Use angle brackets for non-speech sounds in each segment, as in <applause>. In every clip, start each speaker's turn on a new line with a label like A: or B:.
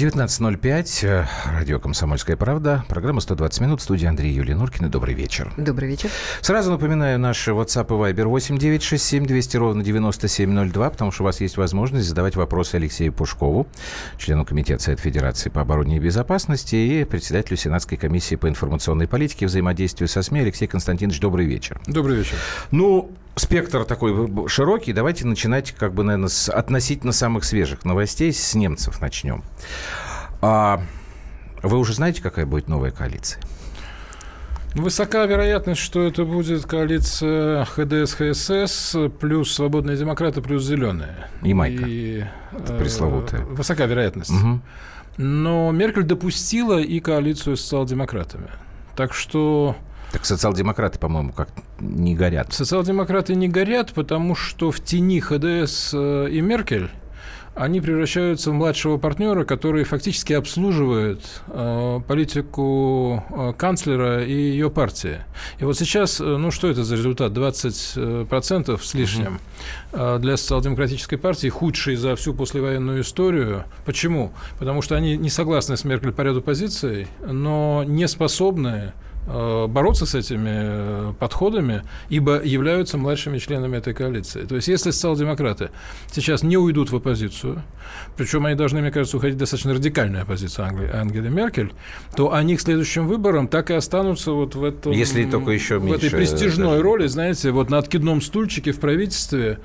A: 19.05, э, радио «Комсомольская правда», программа «120 минут», студия Андрей Юлия Нуркина. Добрый вечер.
B: Добрый вечер.
A: Сразу напоминаю, наш WhatsApp и Viber 8967 200 ровно 9702, потому что у вас есть возможность задавать вопросы Алексею Пушкову, члену Комитета Совет Федерации по обороне и безопасности и председателю Сенатской комиссии по информационной политике и взаимодействию со СМИ Алексей Константинович. Добрый вечер.
C: Добрый вечер.
A: Ну, спектр такой широкий. Давайте начинать, как бы, наверное, с относительно самых свежих новостей. С немцев начнем. А вы уже знаете, какая будет новая коалиция?
C: Высока вероятность, что это будет коалиция ХДС, ХСС, плюс свободные демократы, плюс зеленые.
A: И Майка. И, это пресловутая. Э,
C: высока вероятность. Угу. Но Меркель допустила и коалицию с социал-демократами. Так что
A: так социал-демократы, по-моему, как не горят.
C: Социал-демократы не горят, потому что в тени ХДС э, и Меркель они превращаются в младшего партнера, который фактически обслуживает э, политику э, канцлера и ее партии. И вот сейчас, э, ну что это за результат? 20% с лишним э, для социал-демократической партии, худший за всю послевоенную историю. Почему? Потому что они не согласны с Меркель по ряду позиций, но не способны Э, бороться с этими э, подходами, ибо являются младшими членами этой коалиции. То есть, если социал-демократы сейчас не уйдут в оппозицию, причем они должны, мне кажется, уходить в достаточно радикальную оппозицию Англи, Ангели Меркель, то они к следующим выборам так и останутся вот в этом...
A: Если только еще
C: в
A: меньше,
C: этой престижной даже. роли, знаете, вот на откидном стульчике в правительстве,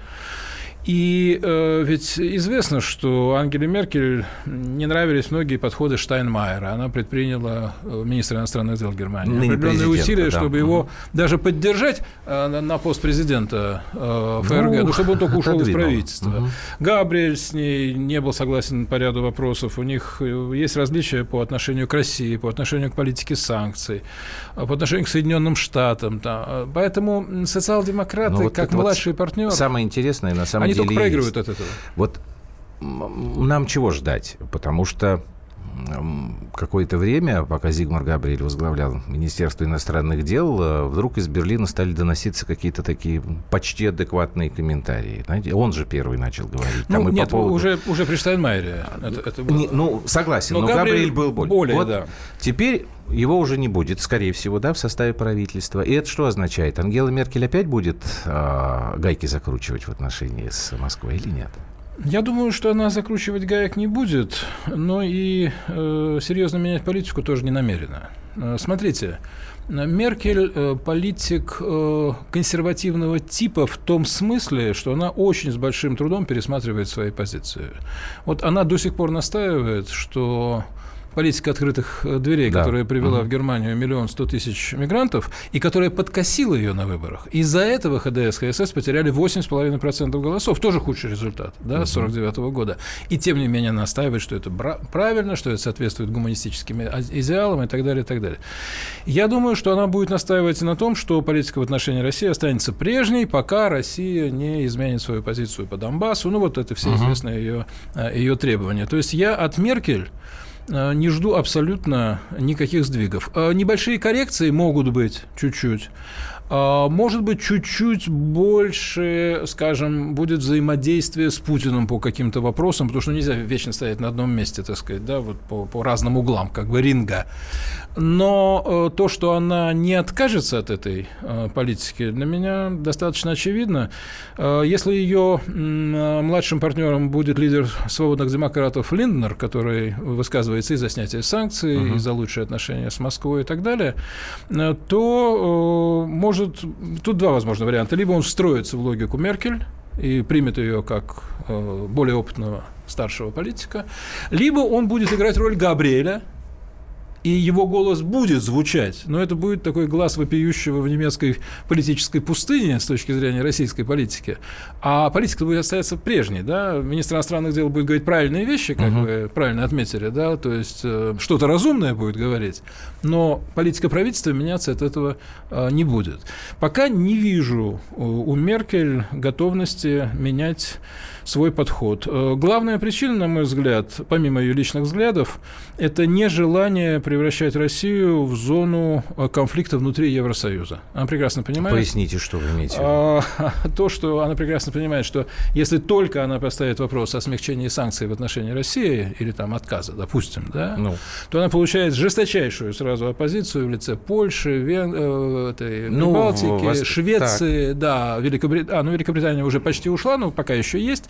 C: и э, ведь известно, что Ангеле Меркель не нравились многие подходы Штайнмайера. Она предприняла, э, министра иностранных дел Германии, Ныне определенные усилия, да. чтобы его угу. даже поддержать э, на, на пост президента э, ФРГ, ну, ну, чтобы он только ушел из правительства. Угу. Габриэль с ней не был согласен по ряду вопросов. У них э, есть различия по отношению к России, по отношению к политике санкций, по отношению к Соединенным Штатам. Да. Поэтому социал-демократы, ну, вот как младший вот партнер...
A: Самое интересное, на самом
C: они только проигрывают есть. от этого.
A: Вот нам чего ждать? Потому что какое-то время, пока Зигмар Габриэль возглавлял Министерство иностранных дел, э, вдруг из Берлина стали доноситься какие-то такие почти адекватные комментарии. Знаете, он же первый начал говорить.
C: Ну, нет, по поводу... уже, уже при Штайнмайере. Это, это было...
A: Не, ну, согласен, но, но Габриэль, Габриэль был более. более
C: вот да.
A: Теперь его уже не будет, скорее всего, да, в составе правительства. И это что означает? Ангела Меркель опять будет э, гайки закручивать в отношении с Москвой или нет?
C: Я думаю, что она закручивать гаек не будет, но и э, серьезно менять политику тоже не намерена. Э, смотрите, Меркель э, политик э, консервативного типа в том смысле, что она очень с большим трудом пересматривает свои позиции. Вот она до сих пор настаивает, что политика открытых э, дверей, да. которая привела угу. в Германию миллион сто тысяч мигрантов, и которая подкосила ее на выборах. Из-за этого ХДС, ХСС потеряли 8,5% голосов. Тоже худший результат, да, угу. 49 -го года. И тем не менее настаивает, что это правильно, что это соответствует гуманистическим идеалам и так далее, и так далее. Я думаю, что она будет настаивать на том, что политика в отношении России останется прежней, пока Россия не изменит свою позицию по Донбассу. Ну, вот это все угу. известные ее, э, ее требования. То есть я от Меркель не жду абсолютно никаких сдвигов. Э, небольшие коррекции могут быть чуть-чуть. А, может быть, чуть-чуть больше, скажем, будет взаимодействие с Путиным по каким-то вопросам, потому что нельзя вечно стоять на одном месте, так сказать, да, вот по, по разным углам, как бы ринга. Но э, то, что она не откажется от этой э, политики, для меня достаточно очевидно. Э, если ее младшим партнером будет лидер свободных демократов Линднер, который высказывается и за снятие санкций, угу. и за лучшие отношения с Москвой и так далее, то может. Тут два возможных варианта. Либо он встроится в логику Меркель и примет ее как более опытного старшего политика, либо он будет играть роль Габриэля, и его голос будет звучать, но это будет такой глаз вопиющего в немецкой политической пустыне с точки зрения российской политики. А политика будет остаться прежней, да, министр иностранных дел будет говорить правильные вещи, как угу. вы правильно отметили, да, то есть э, что-то разумное будет говорить, но политика правительства меняться от этого э, не будет. Пока не вижу у Меркель готовности менять свой подход. Э, главная причина, на мой взгляд, помимо ее личных взглядов, это нежелание превращать Россию в зону э, конфликта внутри Евросоюза. Она прекрасно понимает...
A: Поясните, что вы имеете в виду.
C: А, <laughs> то, что она прекрасно понимает, что если только она поставит вопрос о смягчении санкций в отношении России или там отказа, допустим, да, ну. то она получает жесточайшую сразу оппозицию в лице Польши, Вен... э, этой, ну, Балтики, вас... Швеции, так. да, Великобритания. А, ну, Великобритания уже почти ушла, но пока еще есть.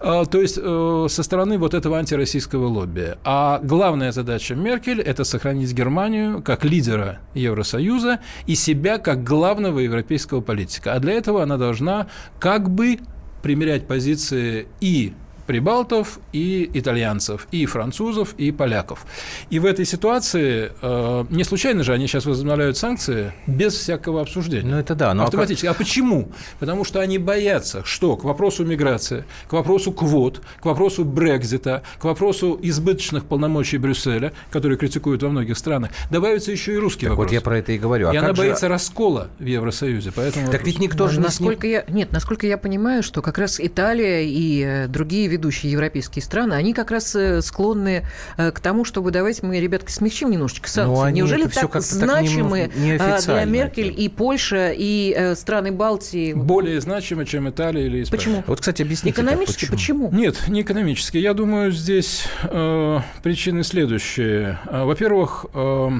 C: А, то есть э, со стороны вот этого антироссийского лобби. А главная задача Меркель – это сохранить Германию как лидера Евросоюза и себя как главного европейского политика. А для этого она должна как бы примерять позиции и прибалтов и итальянцев, и французов, и поляков. И в этой ситуации э, не случайно же они сейчас возобновляют санкции без всякого обсуждения.
A: Ну это да. Но
C: Автоматически. А, как... а почему? Потому что они боятся, что к вопросу миграции, к вопросу квот, к вопросу Брекзита, к вопросу избыточных полномочий Брюсселя, которые критикуют во многих странах, добавится еще и русский
A: так
C: вопрос.
A: Вот я про это и говорю.
C: А и она же... боится раскола в Евросоюзе. Поэтому
A: так вопрос... ведь никто же
B: насколько не... я... Нет, насколько я понимаю, что как раз Италия и э, другие ведущие европейские страны, они как раз э, склонны э, к тому, чтобы давайте мы, ребятки, смягчим немножечко санкции. Ну, Неужели так значимы так не, а, для Меркель и Польша, и э, страны Балтии?
C: Более значимы, чем Италия или Испания.
B: Почему?
A: Вот, кстати, объясните.
B: Экономически
A: так,
B: почему?
A: почему?
C: Нет, не экономически. Я думаю, здесь э, причины следующие. Во-первых, э,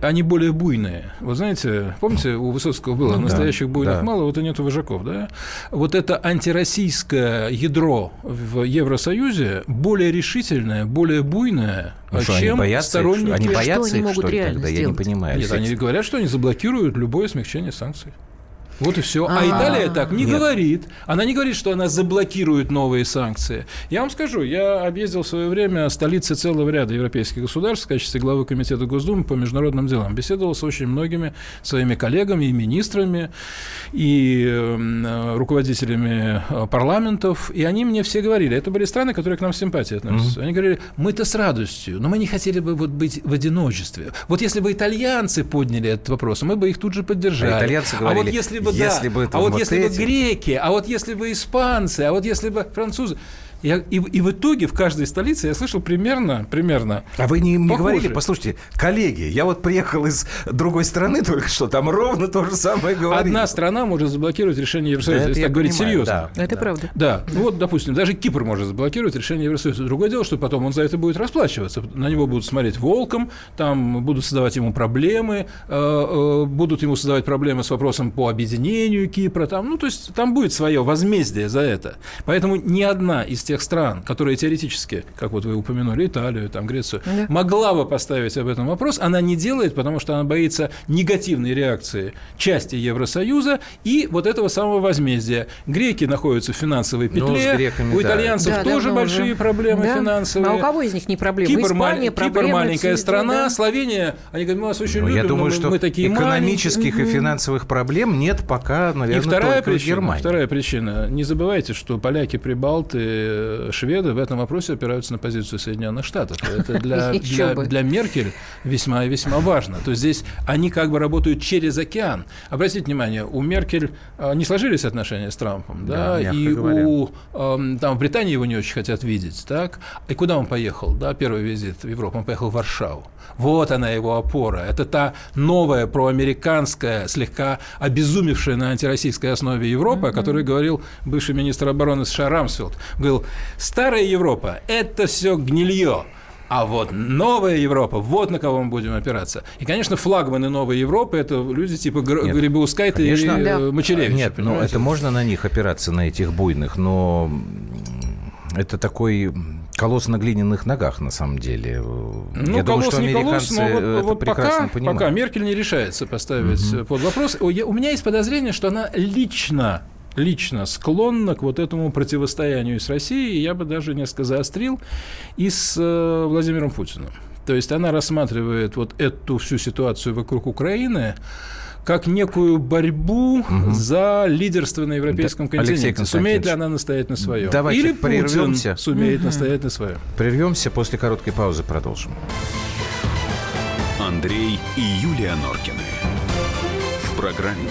C: они более буйные. Вот знаете, помните, у Высоцкого было ну, настоящих да, буйных да. мало, вот и нету вожаков, да? Вот это антироссийское ядро в Евросоюзе более решительное, более буйное, ну, чем они боятся, сторонники.
A: Они боятся
B: что они могут что реально
A: тогда?
B: Сделать?
A: Я не понимаю.
C: Нет, они говорят, что они заблокируют любое смягчение санкций. Вот и все. А, а Италия так не Нет. говорит. Она не говорит, что она заблокирует новые санкции. Я вам скажу, я объездил в свое время столицы целого ряда европейских государств в качестве главы комитета Госдумы по международным делам. Беседовал с очень многими своими коллегами и министрами, и э, руководителями э, парламентов. И они мне все говорили, это были страны, которые к нам с симпатией относятся. Mm-hmm. Они говорили, мы-то с радостью, но мы не хотели бы вот быть в одиночестве. Вот если бы итальянцы подняли этот вопрос, мы бы их тут же поддержали. А,
A: итальянцы говорили,
C: а вот если бы бы, если да. Бы, а вот, вот если бы греки, а вот если бы испанцы, а вот если бы французы. Я, и, и в итоге в каждой столице я слышал примерно, примерно.
A: А вы не, не говорили, послушайте, коллеги, я вот приехал из другой страны <laughs> только что, там ровно то же самое говорили.
C: Одна страна может заблокировать решение Евросоюза, да, если так говорить понимаю, серьезно.
B: Да, это да. правда.
C: Да, ну вот, допустим, даже Кипр может заблокировать решение Евросоюза. Другое дело, что потом он за это будет расплачиваться. На него будут смотреть волком, там будут создавать ему проблемы, э, э, будут ему создавать проблемы с вопросом по объединению Кипра. Там, ну, то есть там будет свое возмездие за это. Поэтому ни одна из тех стран, которые теоретически, как вот вы упомянули, Италию, там, Грецию, да. могла бы поставить об этом вопрос, она не делает, потому что она боится негативной реакции части Евросоюза и вот этого самого возмездия. Греки находятся в финансовой ну, петле, греками, у итальянцев да. тоже да, большие уже. проблемы да. финансовые.
B: А у кого из них не проблемы?
C: Кипр, Испания, проблемы, Кипр маленькая все, страна, да. Словения, они говорят, мы вас очень ну, любим,
A: я думаю,
C: мы,
A: что
C: мы такие
A: экономических
C: маленькие.
A: и финансовых проблем нет пока, наверное, и
C: вторая
A: только
C: причина,
A: в Германии.
C: Вторая причина. Не забывайте, что поляки, прибалты, шведы в этом вопросе опираются на позицию Соединенных Штатов. Это для, <laughs> для, для Меркель весьма и весьма важно. То есть здесь они как бы работают через океан. Обратите внимание, у Меркель а, не сложились отношения с Трампом, да, да и говоря. у там в Британии его не очень хотят видеть, так. И куда он поехал, да, первый визит в Европу, он поехал в Варшаву. Вот она его опора. Это та новая проамериканская, слегка обезумевшая на антироссийской основе Европа, mm-hmm. о которой говорил бывший министр обороны США Рамсфилд. Говорил, старая Европа – это все гнилье. А вот новая Европа, вот на кого мы будем опираться. И, конечно, флагманы новой Европы – это люди типа Грибаускайта и да. Мочелевича.
A: Нет, ну это можно на них опираться, на этих буйных, но это такой колосс на глиняных ногах, на самом деле.
C: Ну, Я думаю, что не колосс, но вот, это вот пока, понимают. пока Меркель не решается поставить угу. под вопрос. У меня есть подозрение, что она лично лично склонна к вот этому противостоянию с Россией, я бы даже несколько заострил, и с э, Владимиром Путиным. То есть она рассматривает вот эту всю ситуацию вокруг Украины как некую борьбу угу. за лидерство на европейском да, континенте. Сумеет ли она настоять на своем?
A: Давайте Или прервемся.
C: Путин сумеет угу. настоять на своем.
A: Прервемся, после короткой паузы продолжим.
D: Андрей и Юлия Норкины. В программе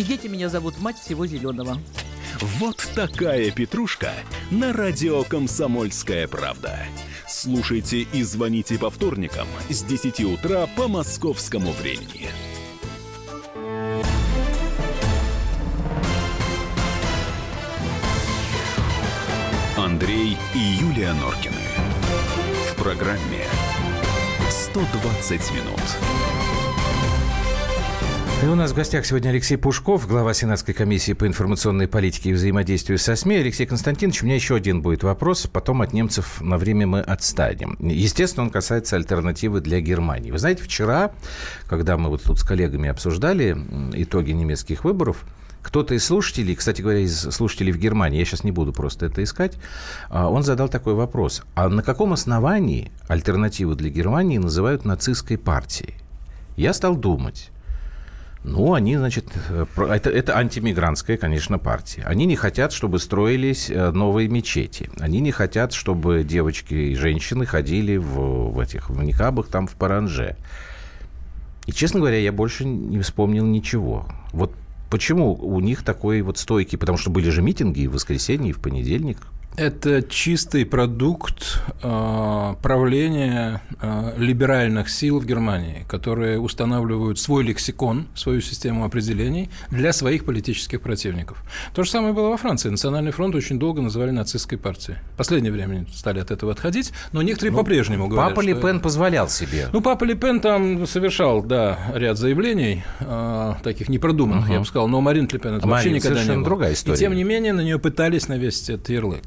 E: И дети меня зовут мать всего зеленого.
D: Вот такая петрушка на радио «Комсомольская правда». Слушайте и звоните по вторникам с 10 утра по московскому времени. Андрей и Юлия Норкины. В программе «120 минут».
A: И у нас в гостях сегодня Алексей Пушков, глава Сенатской комиссии по информационной политике и взаимодействию со СМИ. Алексей Константинович, у меня еще один будет вопрос, потом от немцев на время мы отстанем. Естественно, он касается альтернативы для Германии. Вы знаете, вчера, когда мы вот тут с коллегами обсуждали итоги немецких выборов, кто-то из слушателей, кстати говоря, из слушателей в Германии, я сейчас не буду просто это искать, а, он задал такой вопрос. А на каком основании альтернативу для Германии называют нацистской партией? Я стал думать. Ну, они, значит, э, это, это антимигрантская, конечно, партия. Они не хотят, чтобы строились э, новые мечети. Они не хотят, чтобы девочки и женщины ходили в, в этих в никабах там в паранже. И, честно говоря, я больше не вспомнил ничего. Вот почему у них такой вот стойкий, потому что были же митинги в воскресенье, и в понедельник.
C: Это чистый продукт э, правления э, либеральных сил в Германии, которые устанавливают свой лексикон, свою систему определений для своих политических противников. То же самое было во Франции. Национальный фронт очень долго называли нацистской партией. В последнее время стали от этого отходить, но некоторые ну, по-прежнему говорят.
A: Папа Ли Пен позволял себе.
C: Ну, Папа Ли Пен там совершал, да, ряд заявлений, э, таких непродуманных, угу. я бы сказал, но Марин Ли Пен это Марин вообще никогда не было.
A: другая история.
C: И тем не менее на нее пытались навесить этот ярлык.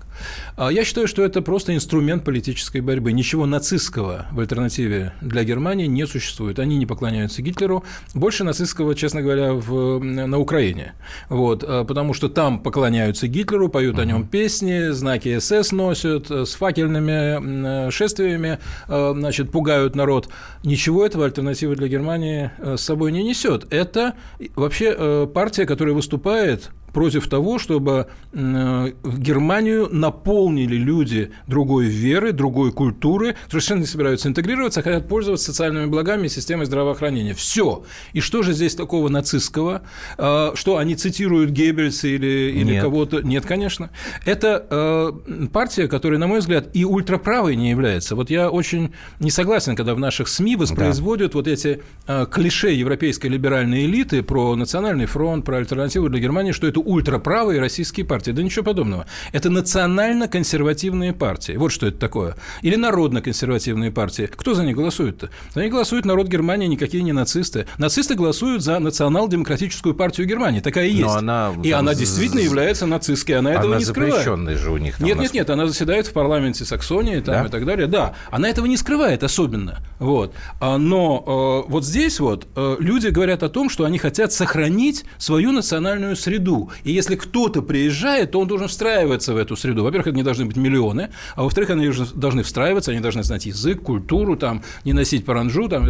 C: А я считаю, что это просто инструмент политической борьбы. Ничего нацистского в альтернативе для Германии не существует. Они не поклоняются Гитлеру. Больше нацистского, честно говоря, в, на Украине. Вот, а, потому что там поклоняются Гитлеру, поют о нем песни, знаки СС носят, э, с факельными шествиями э, значит, пугают народ. Ничего этого альтернативы для Германии э, с собой не несет. Это вообще партия, которая выступает против того, чтобы Германию наполнили люди другой веры, другой культуры, совершенно не собираются интегрироваться, а хотят пользоваться социальными благами и системой здравоохранения. Все. И что же здесь такого нацистского? А, что они цитируют Геббельса или, или кого-то? Нет, конечно. Это а, партия, которая, на мой взгляд, и ультраправой не является. Вот я очень не согласен, когда в наших СМИ воспроизводят да. вот эти а, клише европейской либеральной элиты про национальный фронт, про альтернативу для Германии, что это ультраправые российские партии. Да ничего подобного. Это национально-консервативные партии. Вот что это такое. Или народно-консервативные партии. Кто за них голосует-то? За них голосует народ Германии, никакие не нацисты. Нацисты голосуют за национал-демократическую партию Германии. Такая и есть. Но она, и она действительно является нацистской. Она, она этого не скрывает.
A: же у них.
C: Нет, нет, нет. Она заседает в парламенте Саксонии там, да? и так далее. Да. Она этого не скрывает особенно. Вот. А, но э, вот здесь вот э, люди говорят о том, что они хотят сохранить свою национальную среду. И если кто-то приезжает, то он должен встраиваться в эту среду. Во-первых, это не должны быть миллионы, а во-вторых, они должны встраиваться, они должны знать язык, культуру, там, не носить паранжу. Там,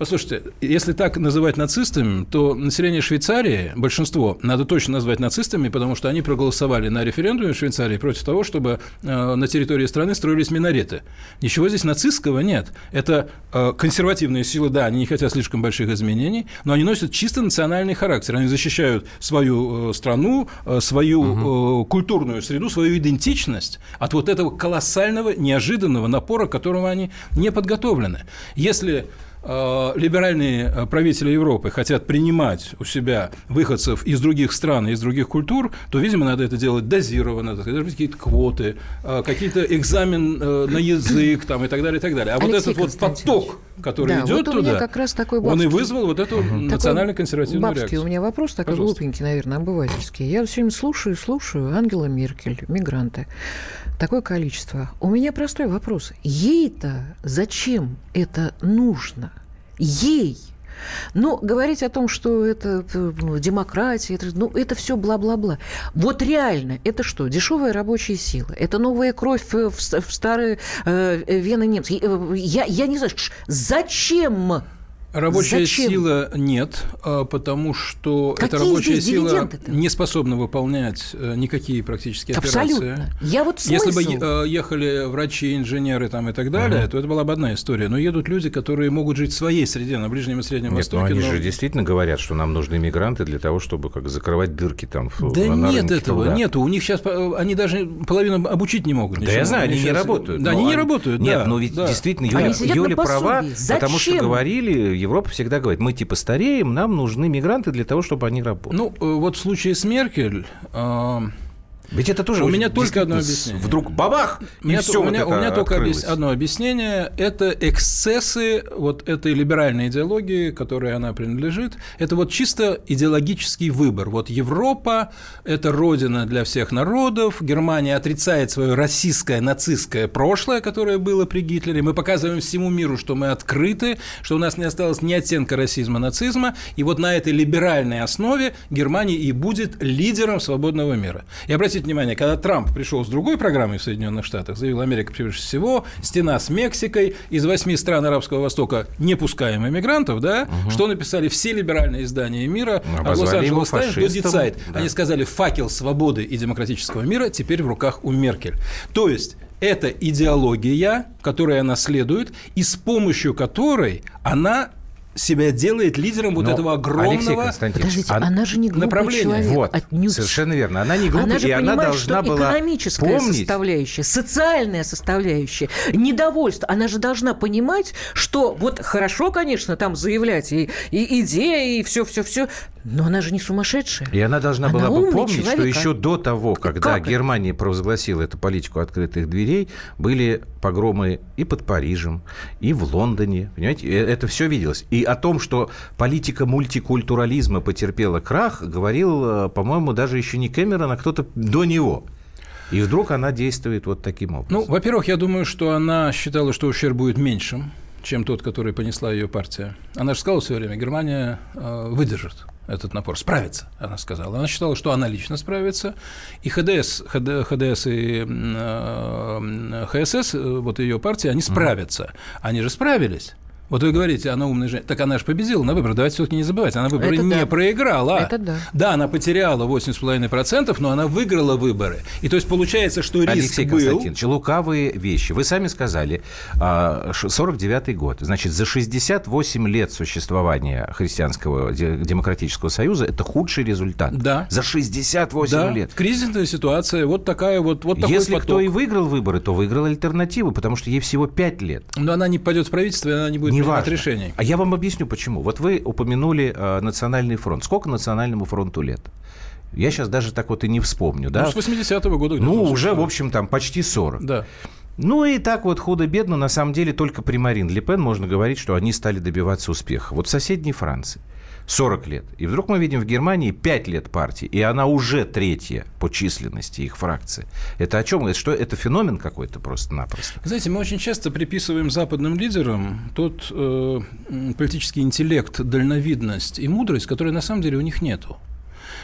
C: Послушайте, если так называть нацистами, то население Швейцарии, большинство, надо точно назвать нацистами, потому что они проголосовали на референдуме в Швейцарии против того, чтобы э, на территории страны строились минареты. Ничего здесь нацистского нет. Это э, консервативные силы, да, они не хотят слишком больших изменений, но они носят чисто национальный характер. Они защищают свою э, страну, свою угу. культурную среду, свою идентичность от вот этого колоссального, неожиданного напора, к которому они не подготовлены. Если либеральные э, правители Европы хотят принимать у себя выходцев из других стран, из других культур, то, видимо, надо это делать дозированно, должны быть какие-то квоты, э, какие-то экзамен на язык там, и так далее, и так далее. А Алексей вот этот вот поток, который да, идет вот туда, как раз такой бабский, он и вызвал вот эту угу. национально-консервативную бабский реакцию.
B: у меня вопрос такой Пожалуйста. глупенький, наверное, обывательский. Я все время слушаю, слушаю Ангела Меркель, мигранты. Такое количество. У меня простой вопрос. Ей-то зачем это нужно? ей Но говорить о том, что это ну, демократия, это, ну, это все бла-бла-бла. Вот реально, это что? Дешевая рабочая сила. Это новая кровь в, в старые э, вены немцев. Э, я, я не знаю, зачем
C: Рабочая Зачем? сила нет, а, потому что Какие эта рабочая сила не способна выполнять э, никакие практические Абсолютно. операции.
B: Я вот смысл...
C: Если бы э, ехали врачи, инженеры там и так далее, угу. то это была бы одна история. Но едут люди, которые могут жить в своей среде, на Ближнем и Среднем нет, Востоке.
A: Но они но... же действительно говорят, что нам нужны мигранты для того, чтобы как закрывать дырки там.
C: В, да на нет этого, труда. нету. У них сейчас э, они даже половину обучить не могут.
A: Да ничего. я знаю, они, они не работают.
C: Да, они не работают.
A: Нет, но ведь
C: да.
A: действительно Юля, Юля права, потому что говорили Европа всегда говорит, мы типа стареем, нам нужны мигранты для того, чтобы они работали.
C: Ну, э, вот в случае с Меркель... Э
A: ведь это тоже...
C: У меня только одно объяснение.
A: Вдруг бабах,
C: у меня, все у меня, вот у меня только объяс... одно объяснение. Это эксцессы вот этой либеральной идеологии, которой она принадлежит. Это вот чисто идеологический выбор. Вот Европа – это родина для всех народов. Германия отрицает свое российское нацистское прошлое, которое было при Гитлере. Мы показываем всему миру, что мы открыты, что у нас не осталось ни оттенка расизма, нацизма. И вот на этой либеральной основе Германия и будет лидером свободного мира. И обратите обратите внимание, когда Трамп пришел с другой программой в Соединенных Штатах, заявил Америка превыше всего, стена с Мексикой, из восьми стран Арабского Востока не пускаем иммигрантов, да, угу. что написали все либеральные издания мира,
A: а Лос-Анджелес Таймс.
C: Они сказали, факел свободы и демократического мира теперь в руках у Меркель. То есть это идеология, которой она следует, и с помощью которой она себя делает лидером вот Но, этого огромного
B: Подождите, она, она же не глупый направления. человек.
A: Вот, отнюдь. совершенно верно. Она не глупая, она же и понимает, она должна
B: что
A: была
B: экономическая
A: помнить.
B: составляющая, социальная составляющая, недовольство. Она же должна понимать, что вот хорошо, конечно, там заявлять и, и идеи, и все-все-все, но она же не сумасшедшая.
A: И она должна она была бы помнить, человек, что еще до того, когда как Германия провозгласила эту политику открытых дверей, были погромы и под Парижем, и в Лондоне. Понимаете, это все виделось. И о том, что политика мультикультурализма потерпела крах, говорил, э, по-моему, даже еще не Кэмерон, а кто-то до него. И вдруг она действует вот таким образом.
C: Ну, во-первых, я думаю, что она считала, что ущерб будет меньшим, чем тот, который понесла ее партия. Она же сказала все время, Германия э, выдержит этот напор, справится, она сказала. Она считала, что она лично справится, и ХДС, ХД, ХДС и э, ХСС, э, вот ее партия, они справятся. Они же справились. Вот вы говорите, она умная женщина. Так она же победила на выборах. Давайте все-таки не забывать. Она выборы Это не да. проиграла.
B: Это да.
C: Да, она потеряла 8,5%, но она выиграла выборы. И то есть получается, что риск
A: Алексей
C: был...
A: Константинович, лукавые вещи. Вы сами сказали, 49-й а, год. Значит, за 68 лет существования Христианского демократического союза это худший результат.
C: Да.
A: За 68
C: да.
A: лет.
C: Кризисная ситуация. Вот такая вот, вот такой
A: Если
C: поток.
A: кто и выиграл выборы, то выиграл альтернативу, потому что ей всего 5 лет.
C: Но она не пойдет в правительство, она не будет
A: не принимать решений. А я вам объясню, почему. Вот вы упомянули э, Национальный фронт. Сколько Национальному фронту лет? Я сейчас даже так вот и не вспомню. Да?
C: Ну, с 80-го года.
A: Ну, уже, в общем, там почти 40.
C: Да.
A: Ну и так вот худо-бедно, на самом деле, только при Марин Ле Пен можно говорить, что они стали добиваться успеха. Вот в соседней Франции – 40 лет. И вдруг мы видим в Германии 5 лет партии, и она уже третья по численности их фракции. Это о чем? Это что? Это феномен какой-то просто-напросто?
C: Знаете, мы очень часто приписываем западным лидерам тот э, политический интеллект, дальновидность и мудрость, которые на самом деле у них нету.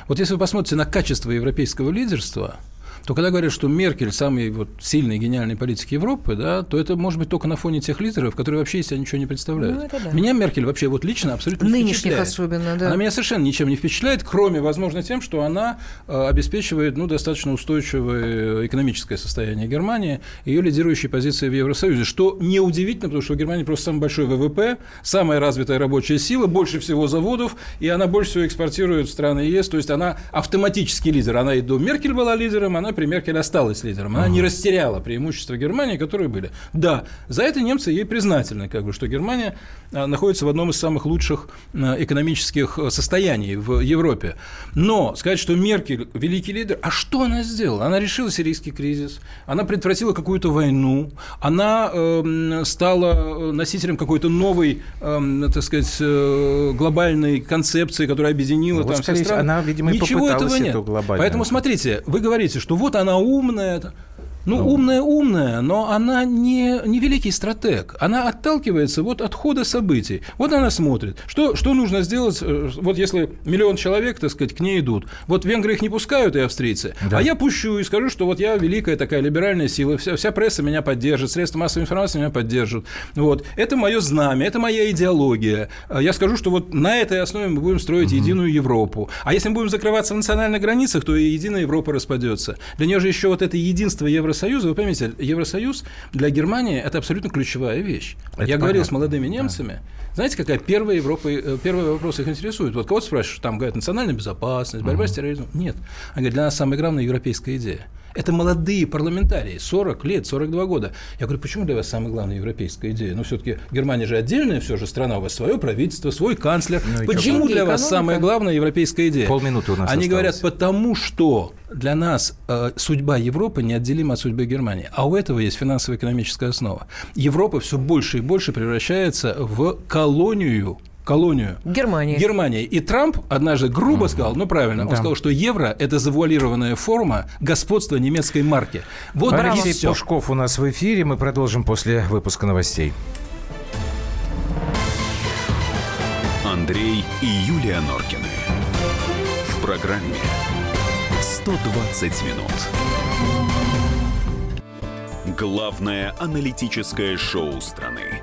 C: Вот если вы посмотрите на качество европейского лидерства – то когда говорят, что Меркель самый вот сильный гениальный политик Европы, да, то это может быть только на фоне тех лидеров, которые вообще из себя ничего не представляют. Ну, да. Меня Меркель вообще вот лично абсолютно
B: не
C: впечатляет.
B: особенно, да.
C: Она меня совершенно ничем не впечатляет, кроме, возможно, тем, что она э, обеспечивает ну, достаточно устойчивое экономическое состояние Германии, ее лидирующие позиции в Евросоюзе, что неудивительно, потому что у Германии просто самый большой ВВП, самая развитая рабочая сила, больше всего заводов, и она больше всего экспортирует в страны ЕС, то есть она автоматический лидер. Она и до Меркель была лидером, она при Меркель осталась лидером. Она uh-huh. не растеряла преимущества Германии, которые были. Да, за это немцы ей признательны, как бы, что Германия а, находится в одном из самых лучших а, экономических а, состояний в Европе. Но сказать, что Меркель великий лидер, а что она сделала? Она решила сирийский кризис, она предотвратила какую-то войну, она э, стала носителем какой-то новой, э, так сказать, э, глобальной концепции, которая объединила ну, там вот, все страны.
A: Она, видимо,
C: Ничего этого нет. Поэтому смотрите, вы говорите, что вот она умная. Ну, ну, умная умная, но она не, не великий стратег. Она отталкивается вот от хода событий. Вот она смотрит, что, что нужно сделать, э, вот если миллион человек, так сказать, к ней идут. Вот венгры их не пускают, и австрийцы, да. а я пущу и скажу, что вот я великая такая либеральная сила, вся, вся пресса меня поддержит, средства массовой информации меня поддержат. Вот. Это мое знамя, это моя идеология. А я скажу, что вот на этой основе мы будем строить угу. единую Европу. А если мы будем закрываться в национальных границах, то и единая Европа распадется. Для нее же еще вот это единство Евросоюза, вы поймите, Евросоюз для Германии это абсолютно ключевая вещь. Это Я понятно. говорил с молодыми немцами. Да. Знаете, какая первая Европа, э, первый вопрос их интересует? Вот кого-то спрашиваешь, там говорят, национальная безопасность, борьба угу. с терроризмом. Нет. Они говорят, для нас самая главная европейская идея. Это молодые парламентарии, 40 лет, 42 года. Я говорю, почему для вас самая главная европейская идея? Ну, все-таки Германия же отдельная все же страна, у вас свое правительство, свой канцлер. Ну, почему для вас самая главная европейская идея?
A: Полминуты у нас
C: Они
A: осталось.
C: говорят, потому что для нас э, судьба Европы неотделима от судьбы Германии. А у этого есть финансово-экономическая основа. Европа все больше и больше превращается в колонию колонию.
B: Германия.
C: Германия. И Трамп однажды грубо сказал, ну правильно, он сказал, что евро – это завуалированная форма господства немецкой марки.
A: Вот Алексей все. Пушков у нас в эфире. Мы продолжим после выпуска новостей.
D: Андрей и Юлия Норкины. В программе «120 минут». Главное аналитическое шоу страны.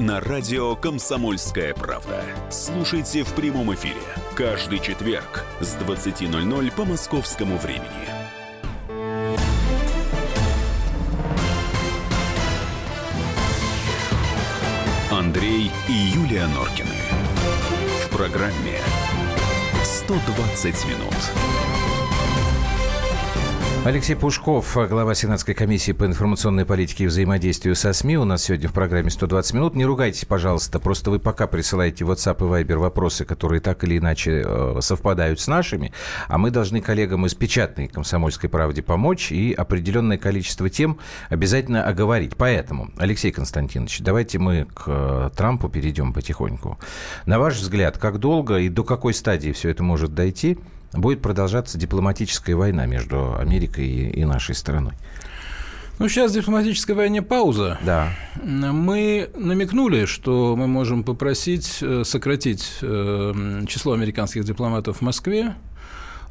D: на радио «Комсомольская правда». Слушайте в прямом эфире каждый четверг с 20.00 по московскому времени. Андрей и Юлия Норкины. В программе «120 минут».
A: Алексей Пушков, глава Сенатской комиссии по информационной политике и взаимодействию со СМИ. У нас сегодня в программе 120 минут. Не ругайтесь, пожалуйста. Просто вы пока присылаете в WhatsApp и Viber вопросы, которые так или иначе э, совпадают с нашими. А мы должны коллегам из печатной «Комсомольской правде» помочь и определенное количество тем обязательно оговорить. Поэтому, Алексей Константинович, давайте мы к э, Трампу перейдем потихоньку. На ваш взгляд, как долго и до какой стадии все это может дойти – будет продолжаться дипломатическая война между Америкой и, и нашей страной?
C: Ну, сейчас в дипломатической войне пауза.
A: Да.
C: Мы намекнули, что мы можем попросить э, сократить э, число американских дипломатов в Москве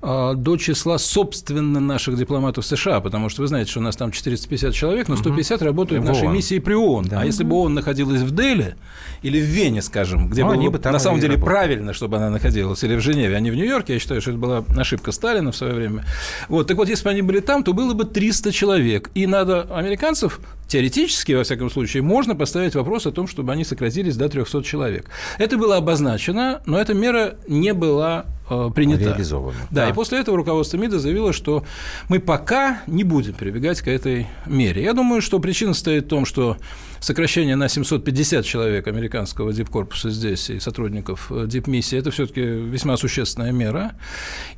C: до числа, собственно, наших дипломатов США, потому что вы знаете, что у нас там 450 человек, но 150 угу. работают в нашей ООН. миссии при ООН. Да. А если бы ООН находилась в Дели или в Вене, скажем, где ну, было бы на самом деле работали. правильно, чтобы она находилась, или в Женеве, а не в Нью-Йорке, я считаю, что это была ошибка Сталина в свое время. Вот, так вот, если бы они были там, то было бы 300 человек. И надо американцев теоретически, во всяком случае, можно поставить вопрос о том, чтобы они сократились до 300 человек. Это было обозначено, но эта мера не была э, принята.
A: Реализована.
C: Да, да, и после этого руководство МИДа заявило, что мы пока не будем прибегать к этой мере. Я думаю, что причина стоит в том, что сокращение на 750 человек американского дипкорпуса здесь и сотрудников э, дипмиссии – это все таки весьма существенная мера.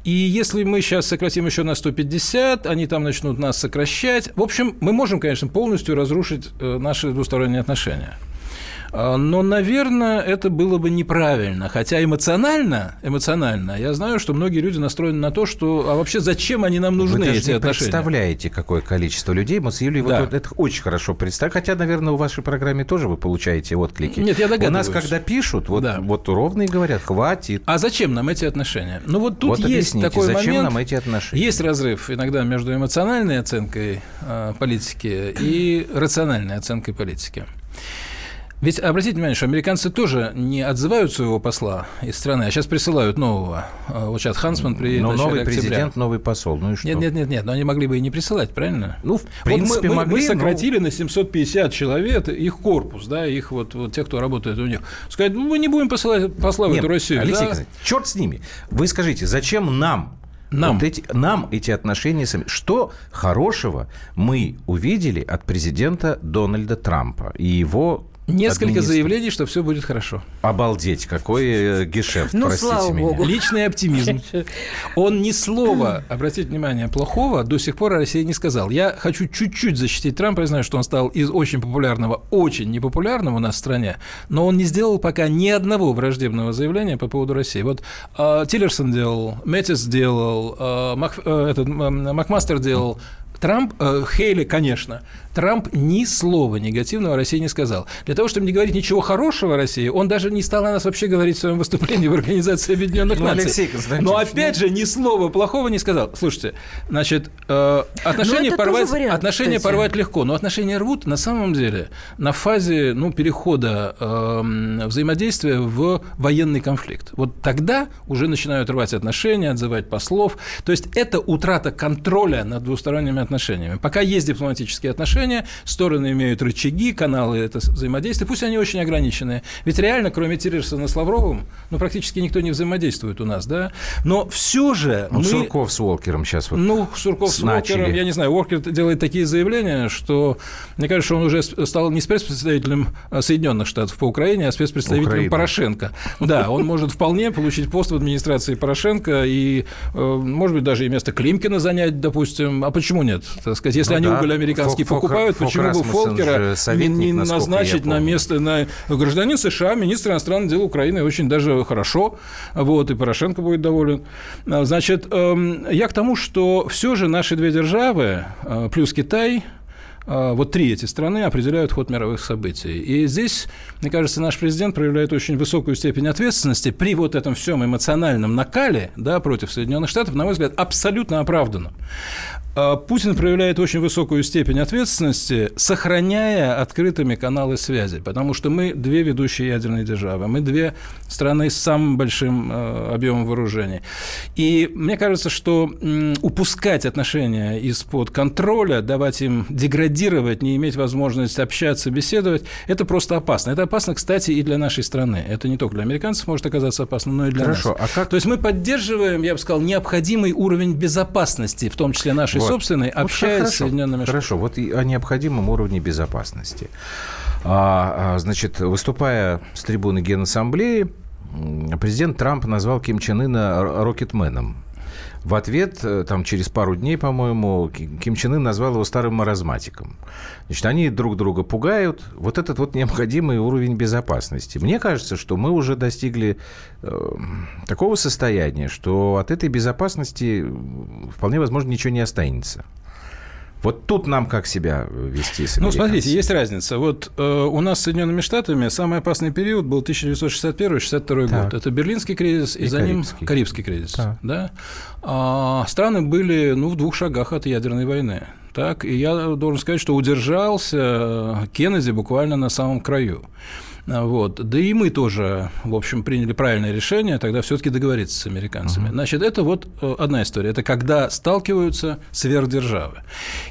C: И если мы сейчас сократим еще на 150, они там начнут нас сокращать. В общем, мы можем, конечно, полностью разрушить э, наши двусторонние отношения. А, но, наверное, это было бы неправильно. Хотя эмоционально, эмоционально, я знаю, что многие люди настроены на то, что а вообще зачем они нам нужны,
A: Вы даже
C: эти
A: не
C: отношения?
A: представляете, какое количество людей. Мы с Юлией да. вот это очень хорошо представляем. Хотя, наверное, в вашей программе тоже вы получаете отклики.
C: Нет, я догадываюсь.
A: У нас, когда пишут, вот, да. вот ровно и говорят, хватит.
C: А зачем нам эти отношения? Ну вот тут вот есть такой
A: зачем
C: момент.
A: нам эти отношения?
C: Есть разрыв иногда между эмоциональной оценкой э, политики и рациональной оценкой политики. Ведь обратите внимание, что американцы тоже не отзывают своего посла из страны, а сейчас присылают нового. А, вот сейчас Хансман приедет
A: Но новый
C: октября.
A: президент, новый посол. Ну и что?
C: Нет, нет, нет, нет, но они могли бы и не присылать, правильно?
A: Ну, в принципе,
C: вот мы,
A: могли.
C: Мы сократили но... на 750 человек их корпус, да, их вот, вот те, кто работает у них. Сказать, ну, мы не будем посылать посла в эту Россию.
A: Алексей, да? черт с ними. Вы скажите, зачем нам нам. Вот эти, нам эти отношения... Что хорошего мы увидели от президента Дональда Трампа и его
C: Несколько заявлений, что все будет хорошо.
A: Обалдеть, какой э, гешефт,
B: ну, простите слава меня. Богу.
C: Личный оптимизм. <laughs> Он ни слова, обратите внимание, плохого до сих пор о России не сказал. Я хочу чуть-чуть защитить Трампа. Я знаю, что он стал из очень популярного, очень непопулярного у нас в стране, но он не сделал пока ни одного враждебного заявления по поводу России. Вот э, Тиллерсон делал, Мэттис делал, э, Мак, э, этот, э, Макмастер делал, Трамп, э, Хейли, конечно, Трамп ни слова негативного России не сказал. Для того, чтобы не говорить ничего хорошего о России, он даже не стал о нас вообще говорить в своем выступлении в Организации Объединенных ну, Наций. Но опять же, ни слова плохого не сказал. Слушайте, значит, э, отношения, порвать, вариант, отношения порвать легко, но отношения рвут на самом деле на фазе ну, перехода э, взаимодействия в военный конфликт. Вот тогда уже начинают рвать отношения, отзывать послов. То есть это утрата контроля над двусторонними отношениями. Пока есть дипломатические отношения, стороны имеют рычаги, каналы это взаимодействия, пусть они очень ограниченные. Ведь реально, кроме Тиллерсона с Лавровым, ну, практически никто не взаимодействует у нас, да? Но все же
A: ну, мы... Сурков с Уолкером сейчас вот
C: Ну, Сурков с Уолкером, я не знаю, Уолкер делает такие заявления, что, мне кажется, он уже стал не спецпредставителем а, Соединенных Штатов по Украине, а спецпредставителем Украина. Порошенко. Да, он может вполне получить пост в администрации Порошенко и, э, может быть, даже и место Климкина занять, допустим. А почему нет? Так сказать, если ну, они да. уголь американский Фок, покупают, Фок, почему бы Фолкера не, назначить на место на гражданин США, министр иностранных дел Украины очень даже хорошо, вот, и Порошенко будет доволен. Значит, эм, я к тому, что все же наши две державы, э, плюс Китай, э, вот три эти страны определяют ход мировых событий. И здесь, мне кажется, наш президент проявляет очень высокую степень ответственности при вот этом всем эмоциональном накале да, против Соединенных Штатов, на мой взгляд, абсолютно оправданном. А Путин проявляет очень высокую степень ответственности, сохраняя открытыми каналы связи, потому что мы две ведущие ядерные державы, мы две страны с самым большим э, объемом вооружений. И мне кажется, что упускать отношения из-под контроля, давать им деградировать, не иметь возможности общаться, беседовать, это просто опасно. Это опасно, кстати, и для нашей страны. Это не только для американцев может оказаться опасно, но и для Хорошо, нас. А как... То есть мы поддерживаем, я бы сказал, необходимый уровень безопасности, в том числе нашей вот. собственной, общаясь вот, с Соединенными
A: Штатами. Хорошо, вот и о необходимом уровне безопасности. А, а, значит, выступая с трибуны Генассамблеи, президент Трамп назвал Ким Чен Ына рокетменом. В ответ, э, там, через пару дней, по-моему, Ким Чен Ын назвал его старым маразматиком. Значит, они друг друга пугают. Вот этот вот необходимый уровень безопасности. Мне кажется, что мы уже достигли э, такого состояния, что от этой безопасности вполне возможно ничего не останется. Вот тут нам как себя вести с
C: Ну, смотрите, есть разница. Вот э, у нас с Соединенными Штатами самый опасный период был 1961-62 год. Это Берлинский кризис и, и за Карибский. ним Карибский кризис. Так. Да? А, страны были ну, в двух шагах от ядерной войны. Так, и я должен сказать, что удержался Кеннеди буквально на самом краю. Вот. Да и мы тоже, в общем, приняли правильное решение тогда все-таки договориться с американцами. Uh-huh. Значит, это вот э, одна история. Это когда сталкиваются сверхдержавы.